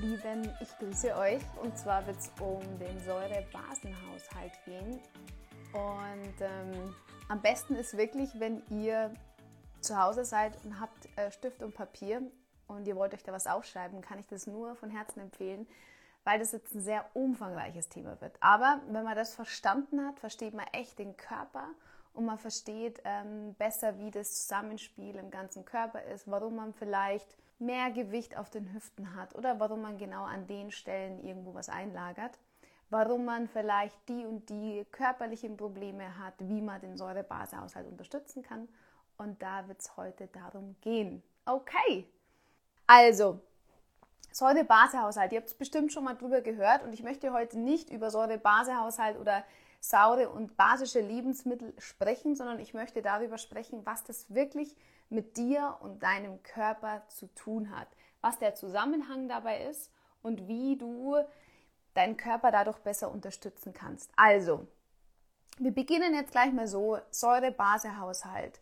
Lieben, ich grüße euch und zwar wird es um den Säure-Basen-Haushalt gehen. Und ähm, am besten ist wirklich, wenn ihr zu Hause seid und habt äh, Stift und Papier und ihr wollt euch da was aufschreiben, kann ich das nur von Herzen empfehlen, weil das jetzt ein sehr umfangreiches Thema wird. Aber wenn man das verstanden hat, versteht man echt den Körper und man versteht ähm, besser, wie das Zusammenspiel im ganzen Körper ist, warum man vielleicht mehr Gewicht auf den Hüften hat oder warum man genau an den Stellen irgendwo was einlagert, warum man vielleicht die und die körperlichen Probleme hat, wie man den Säurebasehaushalt unterstützen kann. Und da wird es heute darum gehen. Okay, also Säurebasehaushalt, ihr habt es bestimmt schon mal drüber gehört und ich möchte heute nicht über Säurebasehaushalt oder saure und basische Lebensmittel sprechen, sondern ich möchte darüber sprechen, was das wirklich mit dir und deinem Körper zu tun hat, was der Zusammenhang dabei ist und wie du deinen Körper dadurch besser unterstützen kannst. Also, wir beginnen jetzt gleich mal so, Säure-Base-Haushalt.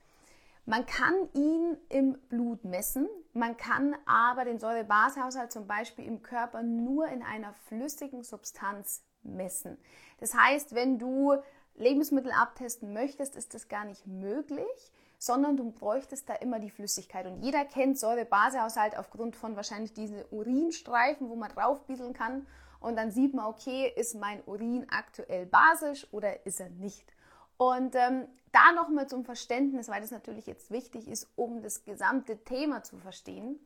Man kann ihn im Blut messen, man kann aber den Säure-Base-Haushalt zum Beispiel im Körper nur in einer flüssigen Substanz messen. Das heißt, wenn du Lebensmittel abtesten möchtest, ist das gar nicht möglich, sondern du bräuchtest da immer die Flüssigkeit. Und jeder kennt Säure-Base-Haushalt aufgrund von wahrscheinlich diesen Urinstreifen, wo man draufbieseln kann. Und dann sieht man, okay, ist mein Urin aktuell basisch oder ist er nicht. Und ähm, da nochmal zum Verständnis, weil das natürlich jetzt wichtig ist, um das gesamte Thema zu verstehen.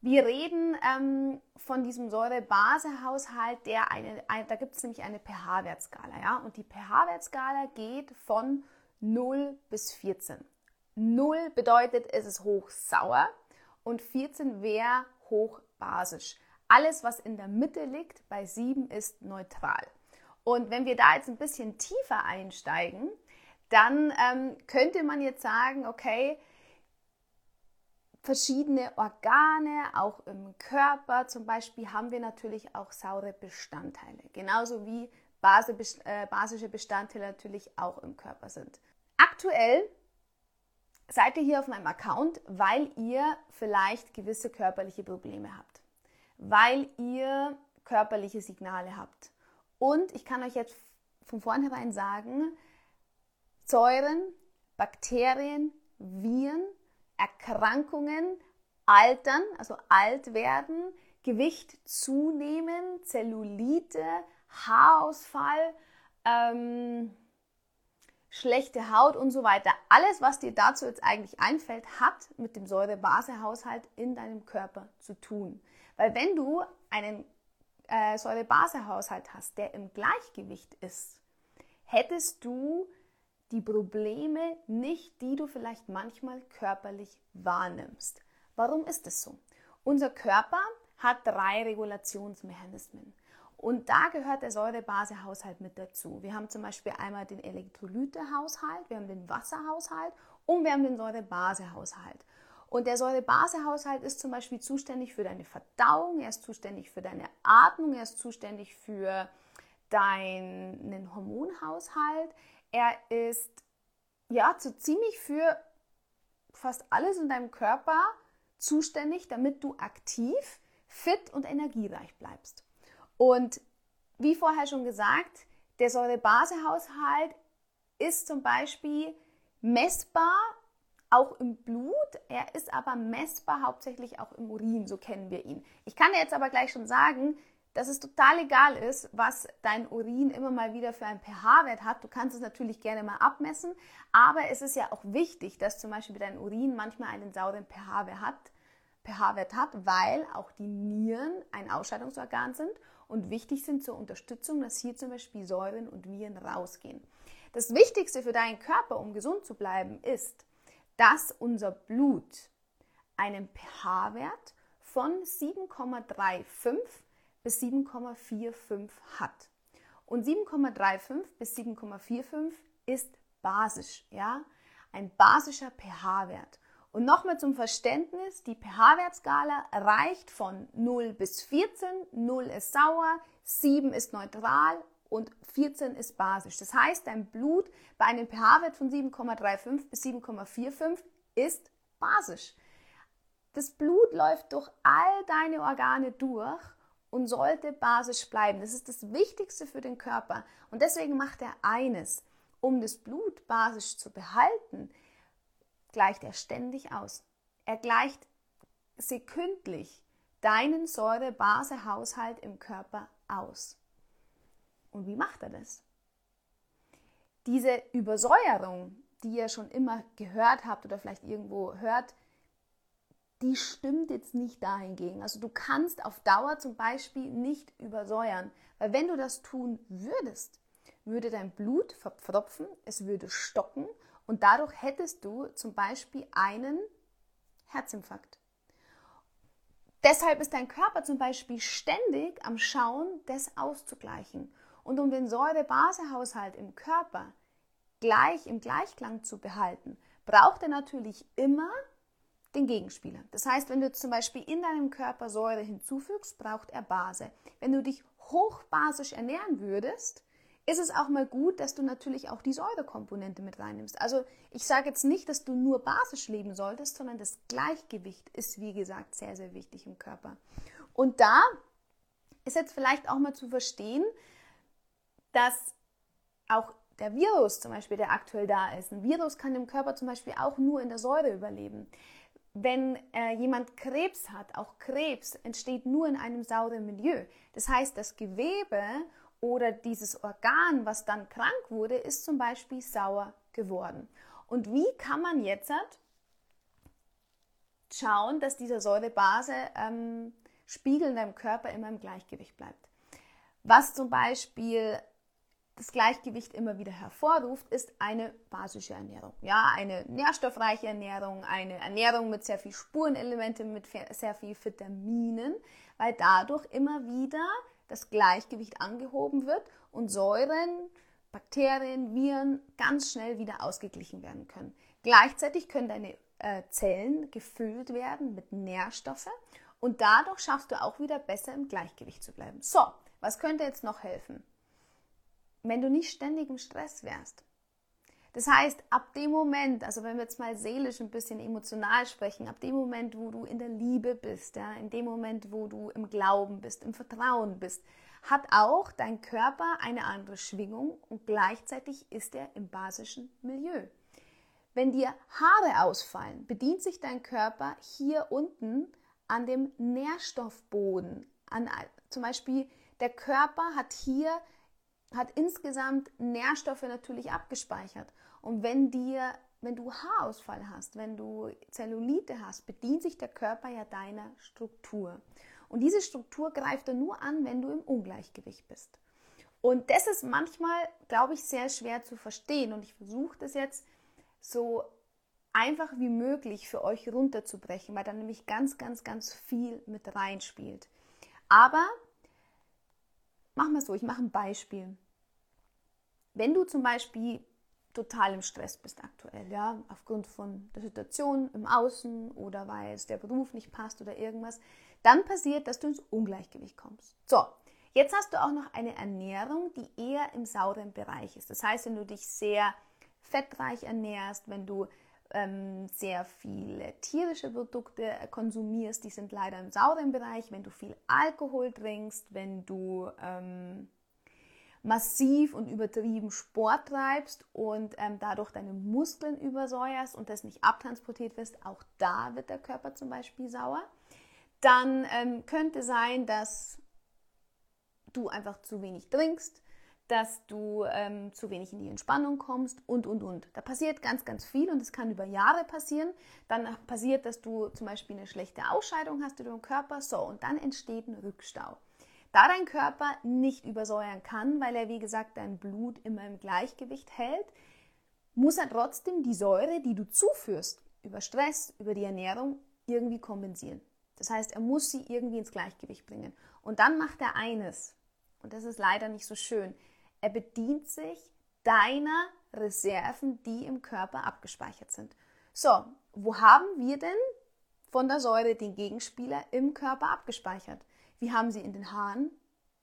Wir reden ähm, von diesem Säure-Base-Haushalt, der eine, eine, da gibt es nämlich eine pH-Wertskala, ja, und die pH-Wertskala geht von 0 bis 14. 0 bedeutet, es ist hochsauer und 14 wäre hochbasisch. Alles, was in der Mitte liegt, bei 7 ist neutral. Und wenn wir da jetzt ein bisschen tiefer einsteigen, dann ähm, könnte man jetzt sagen, okay, verschiedene Organe, auch im Körper zum Beispiel, haben wir natürlich auch saure Bestandteile. Genauso wie äh, basische Bestandteile natürlich auch im Körper sind. Aktuell seid ihr hier auf meinem Account, weil ihr vielleicht gewisse körperliche Probleme habt, weil ihr körperliche Signale habt. Und ich kann euch jetzt von vornherein sagen, Säuren, Bakterien, Viren Erkrankungen, Altern, also alt werden, Gewicht zunehmen, Zellulite, Haarausfall, ähm, schlechte Haut und so weiter. Alles, was dir dazu jetzt eigentlich einfällt, hat mit dem Säure-Base-Haushalt in deinem Körper zu tun. Weil wenn du einen äh, Säure-Base-Haushalt hast, der im Gleichgewicht ist, hättest du die Probleme nicht, die du vielleicht manchmal körperlich wahrnimmst. Warum ist es so? Unser Körper hat drei Regulationsmechanismen. Und da gehört der Säure-Base-Haushalt mit dazu. Wir haben zum Beispiel einmal den Elektrolyte-Haushalt, wir haben den Wasserhaushalt und wir haben den Säure-Base-Haushalt. Und der Säure-Base-Haushalt ist zum Beispiel zuständig für deine Verdauung, er ist zuständig für deine Atmung, er ist zuständig für deinen Hormonhaushalt, er ist ja so ziemlich für fast alles in deinem Körper zuständig, damit du aktiv, fit und energiereich bleibst. Und wie vorher schon gesagt, der Säure-Base-Haushalt ist zum Beispiel messbar auch im Blut. Er ist aber messbar hauptsächlich auch im Urin, so kennen wir ihn. Ich kann dir jetzt aber gleich schon sagen, dass es total egal ist, was dein Urin immer mal wieder für einen pH-Wert hat. Du kannst es natürlich gerne mal abmessen, aber es ist ja auch wichtig, dass zum Beispiel dein Urin manchmal einen sauren pH-Wert hat, pH-Wert hat, weil auch die Nieren ein Ausscheidungsorgan sind und wichtig sind zur Unterstützung, dass hier zum Beispiel Säuren und Viren rausgehen. Das Wichtigste für deinen Körper, um gesund zu bleiben, ist, dass unser Blut einen pH-Wert von 7,35 bis 7,45 hat. Und 7,35 bis 7,45 ist basisch, ja, ein basischer pH-Wert. Und nochmal zum Verständnis, die pH-Wertskala reicht von 0 bis 14, 0 ist sauer, 7 ist neutral und 14 ist basisch. Das heißt, dein Blut bei einem pH-Wert von 7,35 bis 7,45 ist basisch. Das Blut läuft durch all deine Organe durch und sollte basisch bleiben. Das ist das Wichtigste für den Körper. Und deswegen macht er eines. Um das Blut basisch zu behalten, gleicht er ständig aus. Er gleicht sekündlich deinen Säure-Base-Haushalt im Körper aus. Und wie macht er das? Diese Übersäuerung, die ihr schon immer gehört habt oder vielleicht irgendwo hört, die stimmt jetzt nicht dahingegen. Also du kannst auf Dauer zum Beispiel nicht übersäuern, weil wenn du das tun würdest, würde dein Blut verpfropfen, es würde stocken und dadurch hättest du zum Beispiel einen Herzinfarkt. Deshalb ist dein Körper zum Beispiel ständig am Schauen, das auszugleichen. Und um den Säure-Base-Haushalt im Körper gleich im Gleichklang zu behalten, braucht er natürlich immer den Gegenspieler. Das heißt, wenn du zum Beispiel in deinem Körper Säure hinzufügst, braucht er Base. Wenn du dich hochbasisch ernähren würdest, ist es auch mal gut, dass du natürlich auch die Säurekomponente mit reinnimmst. Also ich sage jetzt nicht, dass du nur basisch leben solltest, sondern das Gleichgewicht ist, wie gesagt, sehr, sehr wichtig im Körper. Und da ist jetzt vielleicht auch mal zu verstehen, dass auch der Virus zum Beispiel, der aktuell da ist, ein Virus kann im Körper zum Beispiel auch nur in der Säure überleben. Wenn äh, jemand Krebs hat, auch Krebs entsteht nur in einem sauren Milieu. Das heißt, das Gewebe oder dieses Organ, was dann krank wurde, ist zum Beispiel sauer geworden. Und wie kann man jetzt schauen, dass dieser Säurebase ähm, Spiegel in deinem Körper immer im Gleichgewicht bleibt? Was zum Beispiel das Gleichgewicht immer wieder hervorruft, ist eine basische Ernährung. Ja, eine nährstoffreiche Ernährung, eine Ernährung mit sehr viel Spurenelemente, mit sehr viel Vitaminen, weil dadurch immer wieder das Gleichgewicht angehoben wird und Säuren, Bakterien, Viren ganz schnell wieder ausgeglichen werden können. Gleichzeitig können deine äh, Zellen gefüllt werden mit Nährstoffe und dadurch schaffst du auch wieder besser im Gleichgewicht zu bleiben. So, was könnte jetzt noch helfen? Wenn du nicht ständig im Stress wärst. Das heißt, ab dem Moment, also wenn wir jetzt mal seelisch ein bisschen emotional sprechen, ab dem Moment, wo du in der Liebe bist, ja, in dem Moment, wo du im Glauben bist, im Vertrauen bist, hat auch dein Körper eine andere Schwingung und gleichzeitig ist er im basischen Milieu. Wenn dir Haare ausfallen, bedient sich dein Körper hier unten an dem Nährstoffboden. An, zum Beispiel der Körper hat hier hat insgesamt Nährstoffe natürlich abgespeichert. Und wenn dir, wenn du Haarausfall hast, wenn du Zellulite hast, bedient sich der Körper ja deiner Struktur. Und diese Struktur greift er nur an, wenn du im Ungleichgewicht bist. Und das ist manchmal, glaube ich, sehr schwer zu verstehen. Und ich versuche das jetzt so einfach wie möglich für euch runterzubrechen, weil da nämlich ganz, ganz, ganz viel mit reinspielt. Aber machen wir es so, ich mache ein Beispiel. Wenn du zum Beispiel total im Stress bist aktuell, ja, aufgrund von der Situation im Außen oder weil es der Beruf nicht passt oder irgendwas, dann passiert, dass du ins Ungleichgewicht kommst. So, jetzt hast du auch noch eine Ernährung, die eher im sauren Bereich ist. Das heißt, wenn du dich sehr fettreich ernährst, wenn du ähm, sehr viele tierische Produkte konsumierst, die sind leider im sauren Bereich, wenn du viel Alkohol trinkst, wenn du ähm, massiv und übertrieben Sport treibst und ähm, dadurch deine Muskeln übersäuerst und das nicht abtransportiert wirst, auch da wird der Körper zum Beispiel sauer. Dann ähm, könnte sein, dass du einfach zu wenig trinkst, dass du ähm, zu wenig in die Entspannung kommst und, und, und. Da passiert ganz, ganz viel und es kann über Jahre passieren. Dann passiert, dass du zum Beispiel eine schlechte Ausscheidung hast in deinem Körper. So, und dann entsteht ein Rückstau. Da dein Körper nicht übersäuern kann, weil er, wie gesagt, dein Blut immer im Gleichgewicht hält, muss er trotzdem die Säure, die du zuführst, über Stress, über die Ernährung, irgendwie kompensieren. Das heißt, er muss sie irgendwie ins Gleichgewicht bringen. Und dann macht er eines, und das ist leider nicht so schön, er bedient sich deiner Reserven, die im Körper abgespeichert sind. So, wo haben wir denn von der Säure den Gegenspieler im Körper abgespeichert? Wir haben sie in den Haaren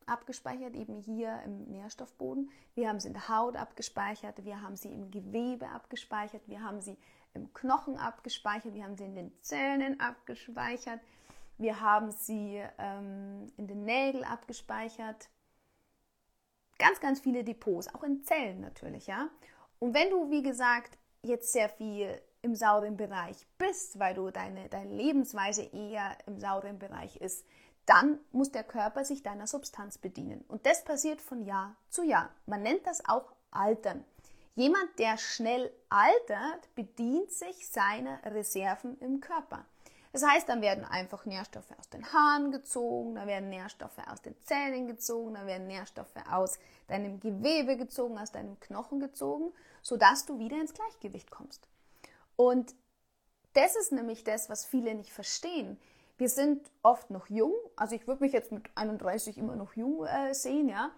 abgespeichert, eben hier im Nährstoffboden. Wir haben sie in der Haut abgespeichert, wir haben sie im Gewebe abgespeichert, wir haben sie im Knochen abgespeichert, wir haben sie in den Zellen abgespeichert, wir haben sie ähm, in den Nägeln abgespeichert. Ganz, ganz viele Depots, auch in Zellen natürlich, ja. Und wenn du, wie gesagt, jetzt sehr viel im sauren Bereich bist, weil du deine, deine Lebensweise eher im sauren Bereich ist, dann muss der Körper sich deiner Substanz bedienen. Und das passiert von Jahr zu Jahr. Man nennt das auch Altern. Jemand, der schnell altert, bedient sich seiner Reserven im Körper. Das heißt, dann werden einfach Nährstoffe aus den Haaren gezogen, dann werden Nährstoffe aus den Zähnen gezogen, dann werden Nährstoffe aus deinem Gewebe gezogen, aus deinem Knochen gezogen, sodass du wieder ins Gleichgewicht kommst. Und das ist nämlich das, was viele nicht verstehen. Wir sind oft noch jung, also ich würde mich jetzt mit 31 immer noch jung äh, sehen, ja,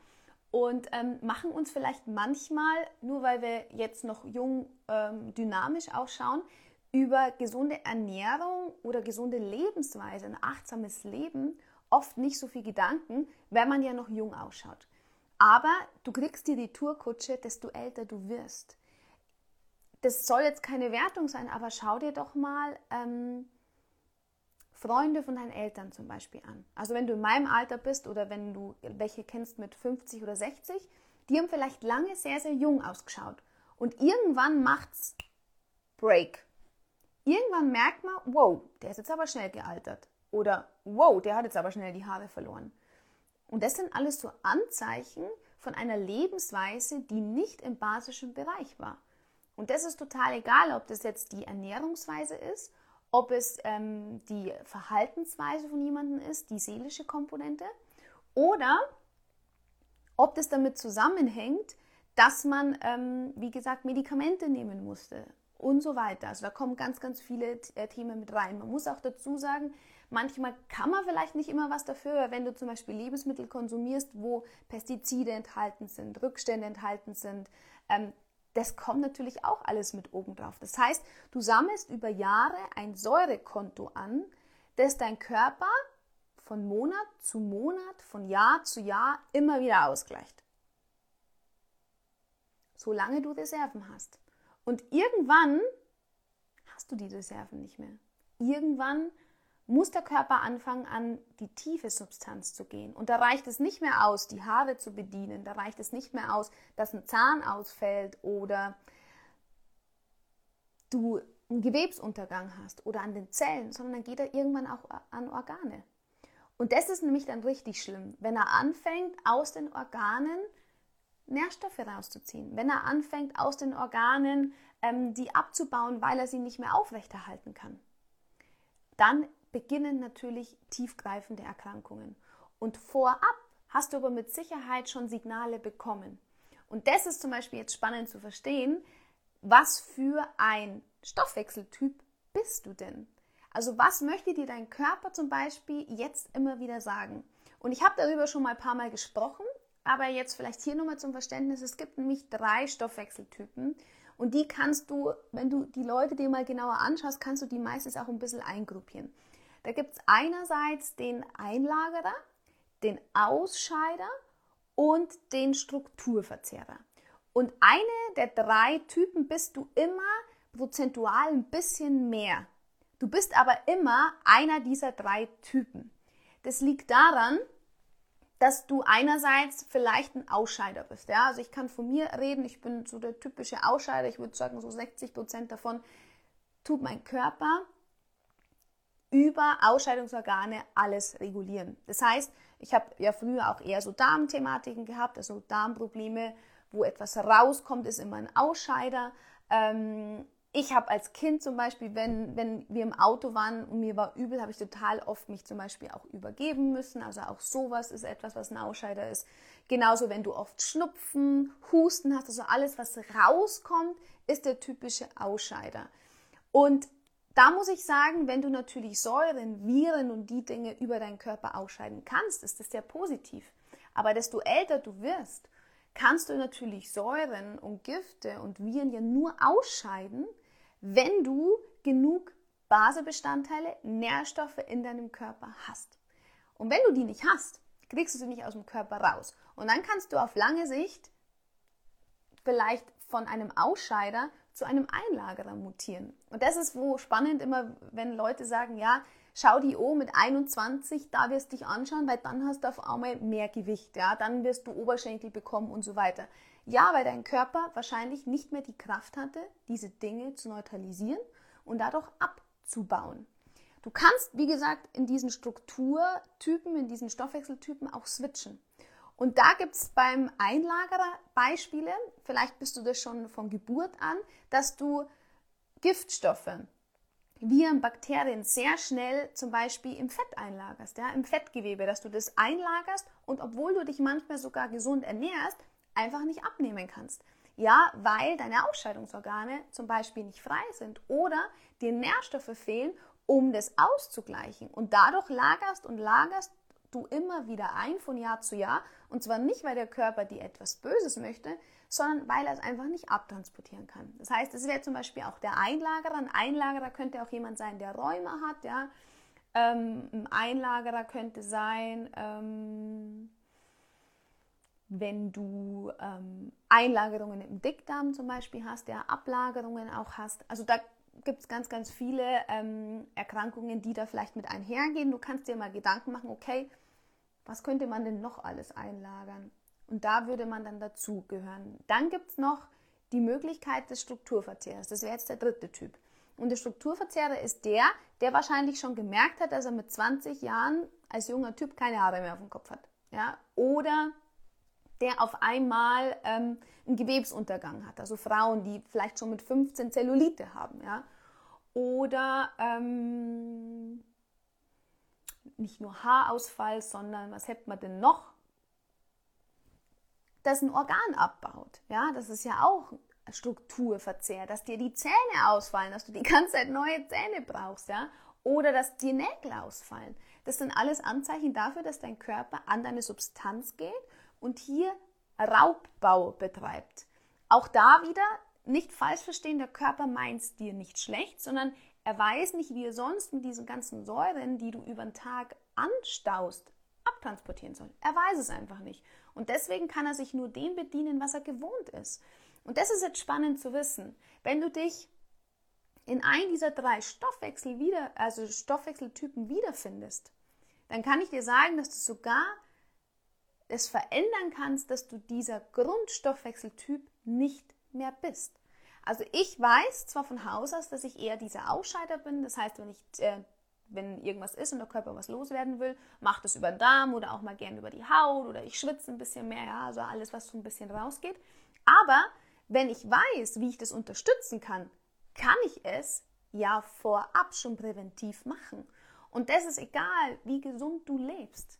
und ähm, machen uns vielleicht manchmal, nur weil wir jetzt noch jung, ähm, dynamisch ausschauen, über gesunde Ernährung oder gesunde Lebensweise, ein achtsames Leben, oft nicht so viel Gedanken, wenn man ja noch jung ausschaut. Aber du kriegst dir die Tourkutsche, desto älter du wirst. Das soll jetzt keine Wertung sein, aber schau dir doch mal ähm, Freunde von deinen Eltern zum Beispiel an. Also wenn du in meinem Alter bist oder wenn du welche kennst mit 50 oder 60, die haben vielleicht lange sehr, sehr jung ausgeschaut. Und irgendwann macht's Break. Irgendwann merkt man, wow, der ist jetzt aber schnell gealtert. Oder wow, der hat jetzt aber schnell die Haare verloren. Und das sind alles so Anzeichen von einer Lebensweise, die nicht im basischen Bereich war. Und das ist total egal, ob das jetzt die Ernährungsweise ist ob es ähm, die Verhaltensweise von jemandem ist, die seelische Komponente, oder ob das damit zusammenhängt, dass man, ähm, wie gesagt, Medikamente nehmen musste und so weiter. Also da kommen ganz, ganz viele äh, Themen mit rein. Man muss auch dazu sagen, manchmal kann man vielleicht nicht immer was dafür, wenn du zum Beispiel Lebensmittel konsumierst, wo Pestizide enthalten sind, Rückstände enthalten sind, ähm, das kommt natürlich auch alles mit oben drauf. Das heißt, du sammelst über Jahre ein Säurekonto an, das dein Körper von Monat zu Monat, von Jahr zu Jahr immer wieder ausgleicht. Solange du Reserven hast. Und irgendwann hast du die Reserven nicht mehr. Irgendwann muss der Körper anfangen, an die tiefe Substanz zu gehen. Und da reicht es nicht mehr aus, die Haare zu bedienen. Da reicht es nicht mehr aus, dass ein Zahn ausfällt oder du einen Gewebsuntergang hast oder an den Zellen, sondern dann geht er irgendwann auch an Organe. Und das ist nämlich dann richtig schlimm, wenn er anfängt, aus den Organen Nährstoffe rauszuziehen, wenn er anfängt, aus den Organen ähm, die abzubauen, weil er sie nicht mehr aufrechterhalten kann. Dann beginnen natürlich tiefgreifende Erkrankungen. Und vorab hast du aber mit Sicherheit schon Signale bekommen. Und das ist zum Beispiel jetzt spannend zu verstehen, was für ein Stoffwechseltyp bist du denn? Also was möchte dir dein Körper zum Beispiel jetzt immer wieder sagen? Und ich habe darüber schon mal ein paar Mal gesprochen, aber jetzt vielleicht hier nochmal zum Verständnis. Es gibt nämlich drei Stoffwechseltypen und die kannst du, wenn du die Leute dir mal genauer anschaust, kannst du die meistens auch ein bisschen eingruppieren. Da gibt es einerseits den Einlagerer, den Ausscheider und den Strukturverzehrer. Und eine der drei Typen bist du immer prozentual ein bisschen mehr. Du bist aber immer einer dieser drei Typen. Das liegt daran, dass du einerseits vielleicht ein Ausscheider bist. Ja? Also ich kann von mir reden, ich bin so der typische Ausscheider. Ich würde sagen, so 60 Prozent davon tut mein Körper über Ausscheidungsorgane alles regulieren. Das heißt, ich habe ja früher auch eher so Darmthematiken gehabt, also Darmprobleme, wo etwas rauskommt, ist immer ein Ausscheider. Ähm, ich habe als Kind zum Beispiel, wenn, wenn wir im Auto waren und mir war übel, habe ich total oft mich zum Beispiel auch übergeben müssen. Also auch sowas ist etwas, was ein Ausscheider ist. Genauso, wenn du oft Schnupfen, Husten hast, also alles, was rauskommt, ist der typische Ausscheider. Und da muss ich sagen, wenn du natürlich Säuren, Viren und die Dinge über deinen Körper ausscheiden kannst, ist das sehr positiv. Aber desto älter du wirst, kannst du natürlich Säuren und Gifte und Viren ja nur ausscheiden, wenn du genug Basebestandteile, Nährstoffe in deinem Körper hast. Und wenn du die nicht hast, kriegst du sie nicht aus dem Körper raus. Und dann kannst du auf lange Sicht vielleicht von einem Ausscheider zu einem Einlagerer mutieren. Und das ist wo spannend immer, wenn Leute sagen, ja, schau die O mit 21, da wirst du dich anschauen, weil dann hast du auf einmal mehr Gewicht, ja, dann wirst du Oberschenkel bekommen und so weiter. Ja, weil dein Körper wahrscheinlich nicht mehr die Kraft hatte, diese Dinge zu neutralisieren und dadurch abzubauen. Du kannst, wie gesagt, in diesen Strukturtypen, in diesen Stoffwechseltypen auch switchen. Und da gibt es beim Einlagerer Beispiele, vielleicht bist du das schon von Geburt an, dass du Giftstoffe, Viren, Bakterien sehr schnell zum Beispiel im Fett einlagerst, ja, im Fettgewebe, dass du das einlagerst und obwohl du dich manchmal sogar gesund ernährst, einfach nicht abnehmen kannst. Ja, weil deine Ausscheidungsorgane zum Beispiel nicht frei sind oder dir Nährstoffe fehlen, um das auszugleichen. Und dadurch lagerst und lagerst du immer wieder ein von Jahr zu Jahr. Und zwar nicht, weil der Körper dir etwas Böses möchte, sondern weil er es einfach nicht abtransportieren kann. Das heißt, es wäre zum Beispiel auch der Einlagerer. Ein Einlagerer könnte auch jemand sein, der Rheuma hat. Ja? Ähm, ein Einlagerer könnte sein, ähm, wenn du ähm, Einlagerungen im Dickdarm zum Beispiel hast, ja, Ablagerungen auch hast. Also da gibt es ganz, ganz viele ähm, Erkrankungen, die da vielleicht mit einhergehen. Du kannst dir mal Gedanken machen, okay, was könnte man denn noch alles einlagern? Und da würde man dann dazugehören. Dann gibt es noch die Möglichkeit des Strukturverzehrs. Das wäre jetzt der dritte Typ. Und der Strukturverzehrer ist der, der wahrscheinlich schon gemerkt hat, dass er mit 20 Jahren als junger Typ keine Haare mehr auf dem Kopf hat. Ja? Oder der auf einmal ähm, einen Gewebsuntergang hat. Also Frauen, die vielleicht schon mit 15 Zellulite haben. Ja? Oder ähm, nicht nur Haarausfall, sondern was hätte man denn noch? das ein Organ abbaut. Ja, das ist ja auch Strukturverzehr, dass dir die Zähne ausfallen, dass du die ganze Zeit neue Zähne brauchst, ja, oder dass dir Nägel ausfallen. Das sind alles Anzeichen dafür, dass dein Körper an deine Substanz geht und hier Raubbau betreibt. Auch da wieder nicht falsch verstehen, der Körper meint es dir nicht schlecht, sondern er weiß nicht, wie er sonst mit diesen ganzen Säuren, die du über den Tag anstaust, abtransportieren soll. Er weiß es einfach nicht. Und deswegen kann er sich nur dem bedienen, was er gewohnt ist. Und das ist jetzt spannend zu wissen. Wenn du dich in einem dieser drei Stoffwechsel wieder, also Stoffwechseltypen wiederfindest, dann kann ich dir sagen, dass du sogar es verändern kannst, dass du dieser Grundstoffwechseltyp nicht mehr bist. Also ich weiß zwar von Haus aus, dass ich eher dieser Ausscheider bin. Das heißt, wenn ich äh, wenn irgendwas ist und der Körper was loswerden will, macht es über den Darm oder auch mal gern über die Haut oder ich schwitze ein bisschen mehr, ja, also alles, was so ein bisschen rausgeht. Aber wenn ich weiß, wie ich das unterstützen kann, kann ich es ja vorab schon präventiv machen. Und das ist egal, wie gesund du lebst.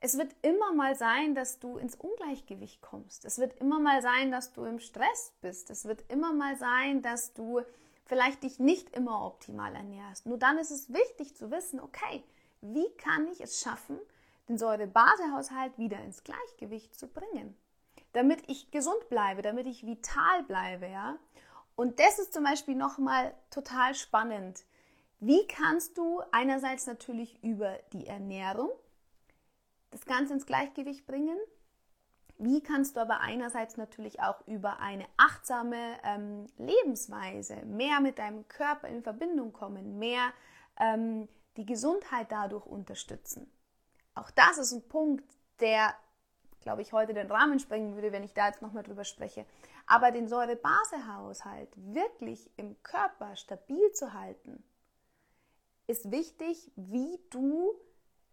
Es wird immer mal sein, dass du ins Ungleichgewicht kommst. Es wird immer mal sein, dass du im Stress bist. Es wird immer mal sein, dass du vielleicht dich nicht immer optimal ernährst. Nur dann ist es wichtig zu wissen, okay, wie kann ich es schaffen, den Säurebasehaushalt wieder ins Gleichgewicht zu bringen, damit ich gesund bleibe, damit ich vital bleibe, ja? Und das ist zum Beispiel nochmal total spannend. Wie kannst du einerseits natürlich über die Ernährung das Ganze ins Gleichgewicht bringen wie kannst du aber einerseits natürlich auch über eine achtsame ähm, Lebensweise mehr mit deinem Körper in Verbindung kommen, mehr ähm, die Gesundheit dadurch unterstützen? Auch das ist ein Punkt, der, glaube ich, heute den Rahmen sprengen würde, wenn ich da jetzt nochmal drüber spreche. Aber den Säure-Base-Haushalt wirklich im Körper stabil zu halten, ist wichtig, wie du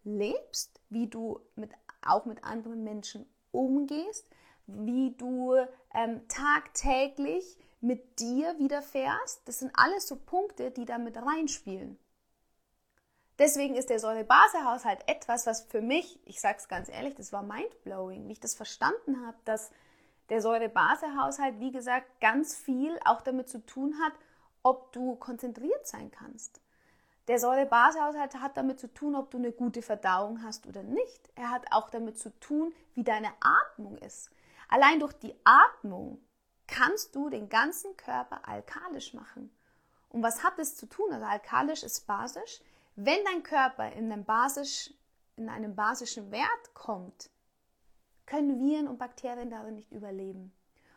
lebst, wie du mit, auch mit anderen Menschen umgehst, wie du ähm, tagtäglich mit dir widerfährst. Das sind alles so Punkte, die da mit reinspielen. Deswegen ist der Säure-Base-Haushalt etwas, was für mich, ich sage es ganz ehrlich, das war mindblowing, wie ich das verstanden habe, dass der Säure-Base-Haushalt, wie gesagt, ganz viel auch damit zu tun hat, ob du konzentriert sein kannst. Der Säure-Base-Haushalt hat damit zu tun, ob du eine gute Verdauung hast oder nicht. Er hat auch damit zu tun, wie deine Atmung ist. Allein durch die Atmung kannst du den ganzen Körper alkalisch machen. Und was hat es zu tun? Also alkalisch ist basisch. Wenn dein Körper in einem, basisch, in einem basischen Wert kommt, können Viren und Bakterien darin nicht überleben.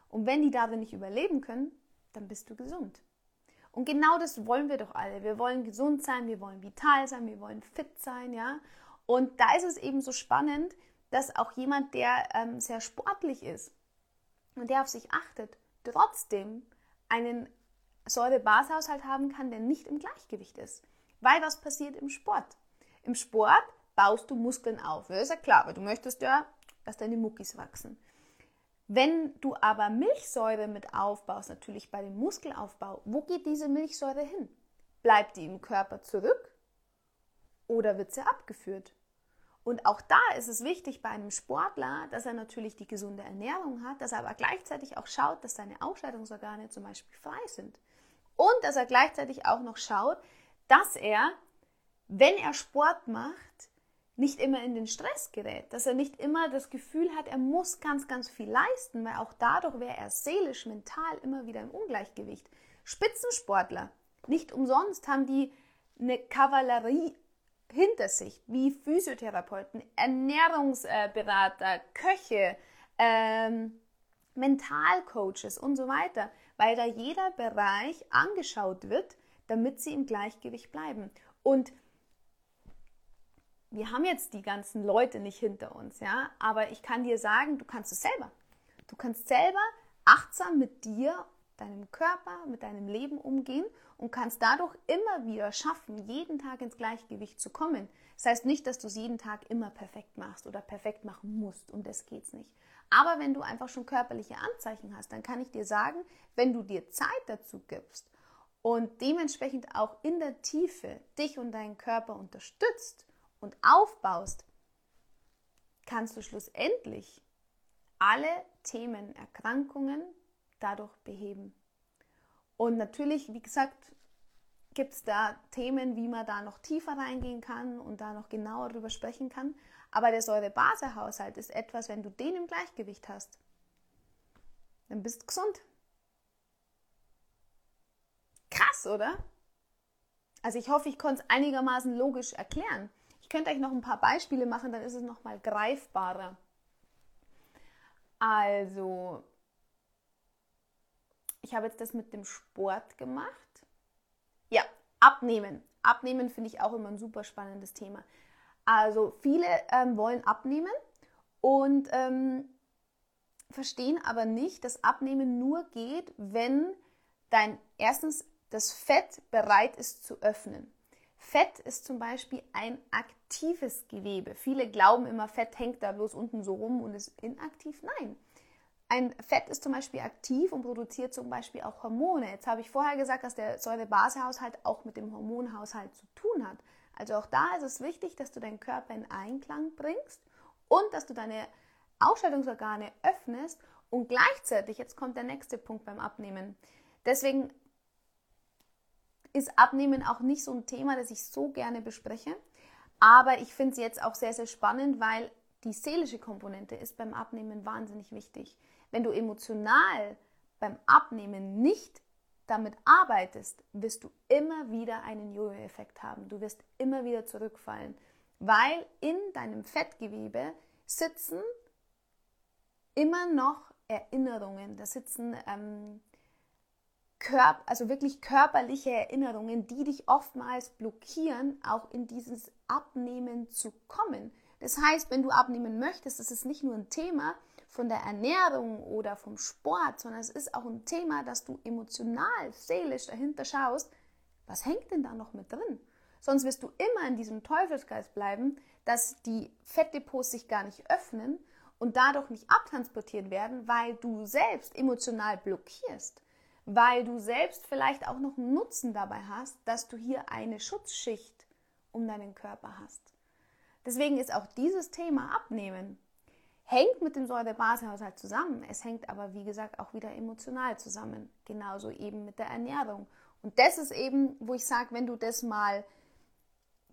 Und wenn die darin nicht überleben können, dann bist du gesund. Und genau das wollen wir doch alle. Wir wollen gesund sein, wir wollen vital sein, wir wollen fit sein, ja. Und da ist es eben so spannend, dass auch jemand, der ähm, sehr sportlich ist und der auf sich achtet, trotzdem einen Säure-Bas-Haushalt haben kann, der nicht im Gleichgewicht ist. Weil was passiert im Sport? Im Sport baust du Muskeln auf. Das ist ja klar, weil du möchtest ja, dass deine Muckis wachsen. Wenn du aber Milchsäure mit aufbaust, natürlich bei dem Muskelaufbau, wo geht diese Milchsäure hin? Bleibt die im Körper zurück oder wird sie abgeführt? Und auch da ist es wichtig bei einem Sportler, dass er natürlich die gesunde Ernährung hat, dass er aber gleichzeitig auch schaut, dass seine Ausscheidungsorgane zum Beispiel frei sind. Und dass er gleichzeitig auch noch schaut, dass er, wenn er Sport macht, nicht immer in den Stress gerät, dass er nicht immer das Gefühl hat, er muss ganz, ganz viel leisten, weil auch dadurch wäre er seelisch, mental immer wieder im Ungleichgewicht. Spitzensportler, nicht umsonst haben die eine Kavallerie hinter sich, wie Physiotherapeuten, Ernährungsberater, Köche, ähm, Mentalcoaches und so weiter, weil da jeder Bereich angeschaut wird, damit sie im Gleichgewicht bleiben. Und wir haben jetzt die ganzen Leute nicht hinter uns, ja, aber ich kann dir sagen, du kannst es selber. Du kannst selber achtsam mit dir, deinem Körper, mit deinem Leben umgehen und kannst dadurch immer wieder schaffen, jeden Tag ins Gleichgewicht zu kommen. Das heißt nicht, dass du es jeden Tag immer perfekt machst oder perfekt machen musst, und das geht's nicht. Aber wenn du einfach schon körperliche Anzeichen hast, dann kann ich dir sagen, wenn du dir Zeit dazu gibst und dementsprechend auch in der Tiefe dich und deinen Körper unterstützt, und aufbaust, kannst du schlussendlich alle Themen, Erkrankungen dadurch beheben. Und natürlich, wie gesagt, gibt es da Themen, wie man da noch tiefer reingehen kann und da noch genauer drüber sprechen kann. Aber der Säure-Base-Haushalt ist etwas, wenn du den im Gleichgewicht hast, dann bist du gesund. Krass, oder? Also ich hoffe, ich konnte es einigermaßen logisch erklären. Ich könnte euch noch ein paar Beispiele machen, dann ist es noch mal greifbarer. Also, ich habe jetzt das mit dem Sport gemacht. Ja, abnehmen. Abnehmen finde ich auch immer ein super spannendes Thema. Also, viele ähm, wollen abnehmen und ähm, verstehen aber nicht, dass Abnehmen nur geht, wenn dein erstens das Fett bereit ist zu öffnen. Fett ist zum Beispiel ein aktives Gewebe. Viele glauben immer, Fett hängt da bloß unten so rum und ist inaktiv. Nein. Ein Fett ist zum Beispiel aktiv und produziert zum Beispiel auch Hormone. Jetzt habe ich vorher gesagt, dass der Säure-Base-Haushalt auch mit dem Hormonhaushalt zu tun hat. Also auch da ist es wichtig, dass du deinen Körper in Einklang bringst und dass du deine Ausscheidungsorgane öffnest und gleichzeitig, jetzt kommt der nächste Punkt beim Abnehmen. Deswegen ist Abnehmen auch nicht so ein Thema, das ich so gerne bespreche. Aber ich finde es jetzt auch sehr, sehr spannend, weil die seelische Komponente ist beim Abnehmen wahnsinnig wichtig. Wenn du emotional beim Abnehmen nicht damit arbeitest, wirst du immer wieder einen Jojo-Effekt haben. Du wirst immer wieder zurückfallen, weil in deinem Fettgewebe sitzen immer noch Erinnerungen. Da sitzen ähm, Körp also wirklich körperliche Erinnerungen, die dich oftmals blockieren, auch in dieses Abnehmen zu kommen. Das heißt, wenn du abnehmen möchtest, das ist nicht nur ein Thema von der Ernährung oder vom Sport, sondern es ist auch ein Thema, dass du emotional, seelisch dahinter schaust, was hängt denn da noch mit drin? Sonst wirst du immer in diesem Teufelsgeist bleiben, dass die Fettdepots sich gar nicht öffnen und dadurch nicht abtransportiert werden, weil du selbst emotional blockierst weil du selbst vielleicht auch noch einen Nutzen dabei hast, dass du hier eine Schutzschicht um deinen Körper hast. Deswegen ist auch dieses Thema Abnehmen hängt mit dem Säure-Base-Haushalt zusammen. Es hängt aber, wie gesagt, auch wieder emotional zusammen. Genauso eben mit der Ernährung. Und das ist eben, wo ich sage, wenn du das mal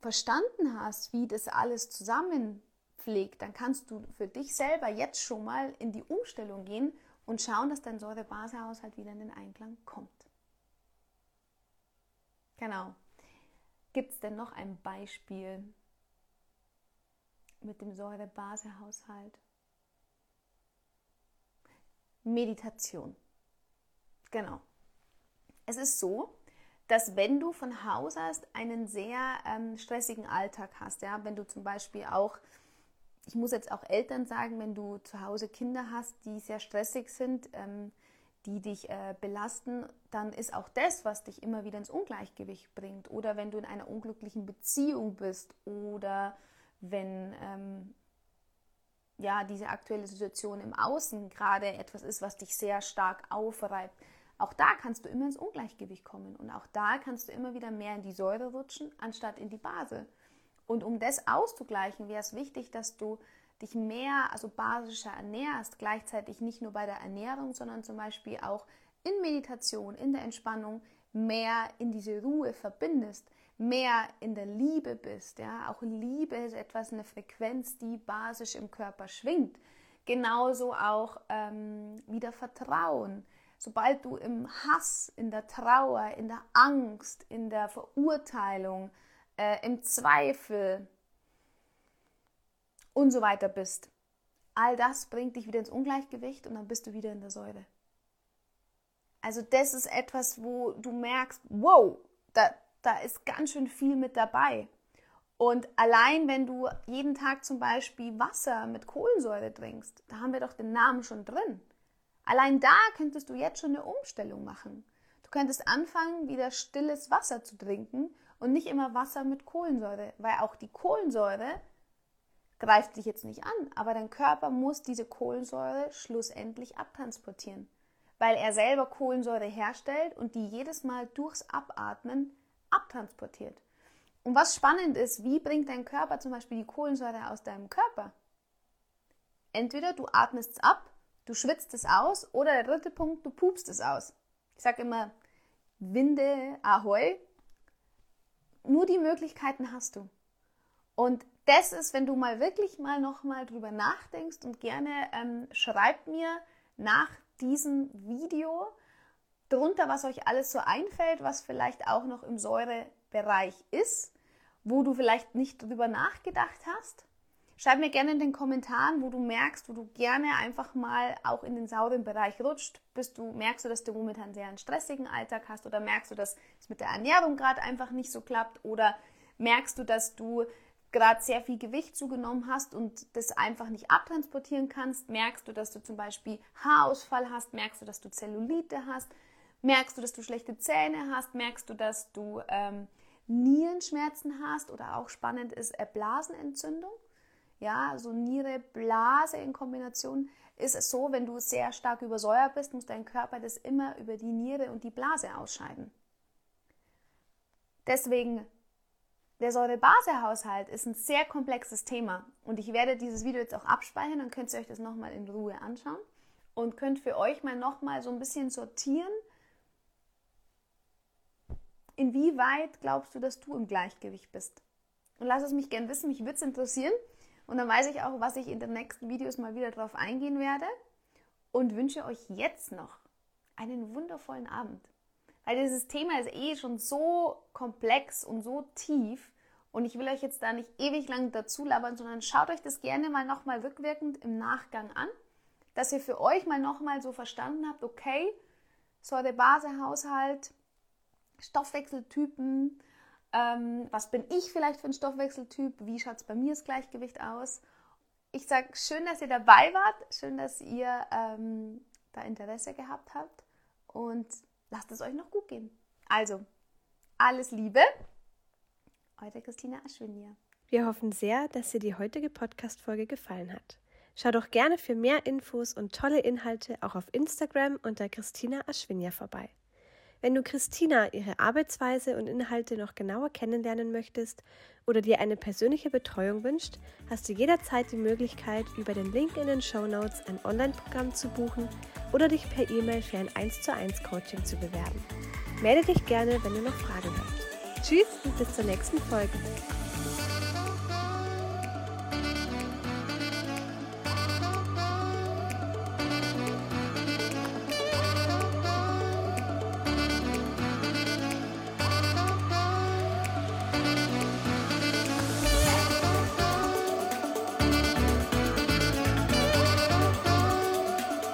verstanden hast, wie das alles zusammenpflegt, dann kannst du für dich selber jetzt schon mal in die Umstellung gehen und schauen, dass dein Säure-Base-Haushalt wieder in den Einklang kommt. Genau. Gibt es denn noch ein Beispiel mit dem Säure-Base-Haushalt? Meditation. Genau. Es ist so, dass wenn du von Haus aus einen sehr ähm, stressigen Alltag hast, ja, wenn du zum Beispiel auch, ich muss jetzt auch Eltern sagen, wenn du zu Hause Kinder hast, die sehr stressig sind, ähm, die dich äh, belasten, dann ist auch das, was dich immer wieder ins Ungleichgewicht bringt. Oder wenn du in einer unglücklichen Beziehung bist oder wenn ähm, ja diese aktuelle Situation im Außen gerade etwas ist, was dich sehr stark aufreibt auch da kannst du immer ins Ungleichgewicht kommen und auch da kannst du immer wieder mehr in die Säure rutschen, anstatt in die Base. Und um das auszugleichen, wäre es wichtig, dass du dich mehr, also basischer ernährst, gleichzeitig nicht nur bei der Ernährung, sondern zum Beispiel auch in Meditation, in der Entspannung mehr in diese Ruhe verbindest, mehr in der Liebe bist. Ja? Auch Liebe ist etwas, eine Frequenz, die basisch im Körper schwingt. Genauso auch ähm, wieder Vertrauen sobald du im Hass, in der Trauer, in der Angst, in der Verurteilung, äh, im Zweifel und so weiter bist, all das bringt dich wieder ins Ungleichgewicht und dann bist du wieder in der Säure. Also das ist etwas, wo du merkst, wow, da, da ist ganz schön viel mit dabei. Und allein wenn du jeden Tag zum Beispiel Wasser mit Kohlensäure trinkst, da haben wir doch den Namen schon drin. Allein da könntest du jetzt schon eine Umstellung machen. Du könntest anfangen, wieder stilles Wasser zu trinken und nicht immer Wasser mit Kohlensäure, weil auch die Kohlensäure greift dich jetzt nicht an, aber dein Körper muss diese Kohlensäure schlussendlich abtransportieren, weil er selber Kohlensäure herstellt und die jedes Mal durchs Abatmen abtransportiert. Und was spannend ist, wie bringt dein Körper zum Beispiel die Kohlensäure aus deinem Körper? Entweder du atmest es ab Du schwitzt es aus oder der dritte Punkt, du pupst es aus. Ich sage immer, Winde, Ahoi. Nur die Möglichkeiten hast du. Und das ist, wenn du mal wirklich mal nochmal drüber nachdenkst und gerne ähm, schreibt mir nach diesem Video drunter, was euch alles so einfällt, was vielleicht auch noch im Säurebereich ist, wo du vielleicht nicht drüber nachgedacht hast. Schreib mir gerne in den Kommentaren, wo du merkst, wo du gerne einfach mal auch in den sauren Bereich rutscht. Bist du, merkst du, dass du momentan sehr einen stressigen Alltag hast oder merkst du, dass es mit der Ernährung gerade einfach nicht so klappt oder merkst du, dass du gerade sehr viel Gewicht zugenommen hast und das einfach nicht abtransportieren kannst, merkst du, dass du zum Beispiel Haarausfall hast, merkst du, dass du Zellulite hast, merkst du, dass du schlechte Zähne hast, merkst du, dass du ähm, Nierenschmerzen hast oder auch spannend ist Blasenentzündung. Ja, so Niere, Blase in Kombination ist es so, wenn du sehr stark übersäuert bist, muss dein Körper das immer über die Niere und die Blase ausscheiden. Deswegen, der Säure-Base-Haushalt ist ein sehr komplexes Thema und ich werde dieses Video jetzt auch abspeichern, dann könnt ihr euch das nochmal in Ruhe anschauen und könnt für euch mal nochmal so ein bisschen sortieren, inwieweit glaubst du, dass du im Gleichgewicht bist. Und lass es mich gerne wissen, mich würde es interessieren. Und dann weiß ich auch, was ich in den nächsten Videos mal wieder drauf eingehen werde. Und wünsche euch jetzt noch einen wundervollen Abend. Weil dieses Thema ist eh schon so komplex und so tief. Und ich will euch jetzt da nicht ewig lang dazu labern, sondern schaut euch das gerne mal nochmal rückwirkend im Nachgang an, dass ihr für euch mal nochmal so verstanden habt, okay, Säure-Base-Haushalt, Stoffwechseltypen, ähm, was bin ich vielleicht für ein Stoffwechseltyp? Wie schaut es bei mir das Gleichgewicht aus? Ich sage schön, dass ihr dabei wart. Schön, dass ihr ähm, da Interesse gehabt habt. Und lasst es euch noch gut gehen. Also, alles Liebe. Eure Christina Aschwinier. Wir hoffen sehr, dass dir die heutige Podcast-Folge gefallen hat. Schau doch gerne für mehr Infos und tolle Inhalte auch auf Instagram unter Christina Aschwinja vorbei. Wenn du Christina, ihre Arbeitsweise und Inhalte noch genauer kennenlernen möchtest oder dir eine persönliche Betreuung wünscht, hast du jederzeit die Möglichkeit, über den Link in den Show Notes ein Online-Programm zu buchen oder dich per E-Mail für ein 1 zu 1 Coaching zu bewerben. Melde dich gerne, wenn du noch Fragen hast. Tschüss und bis zur nächsten Folge.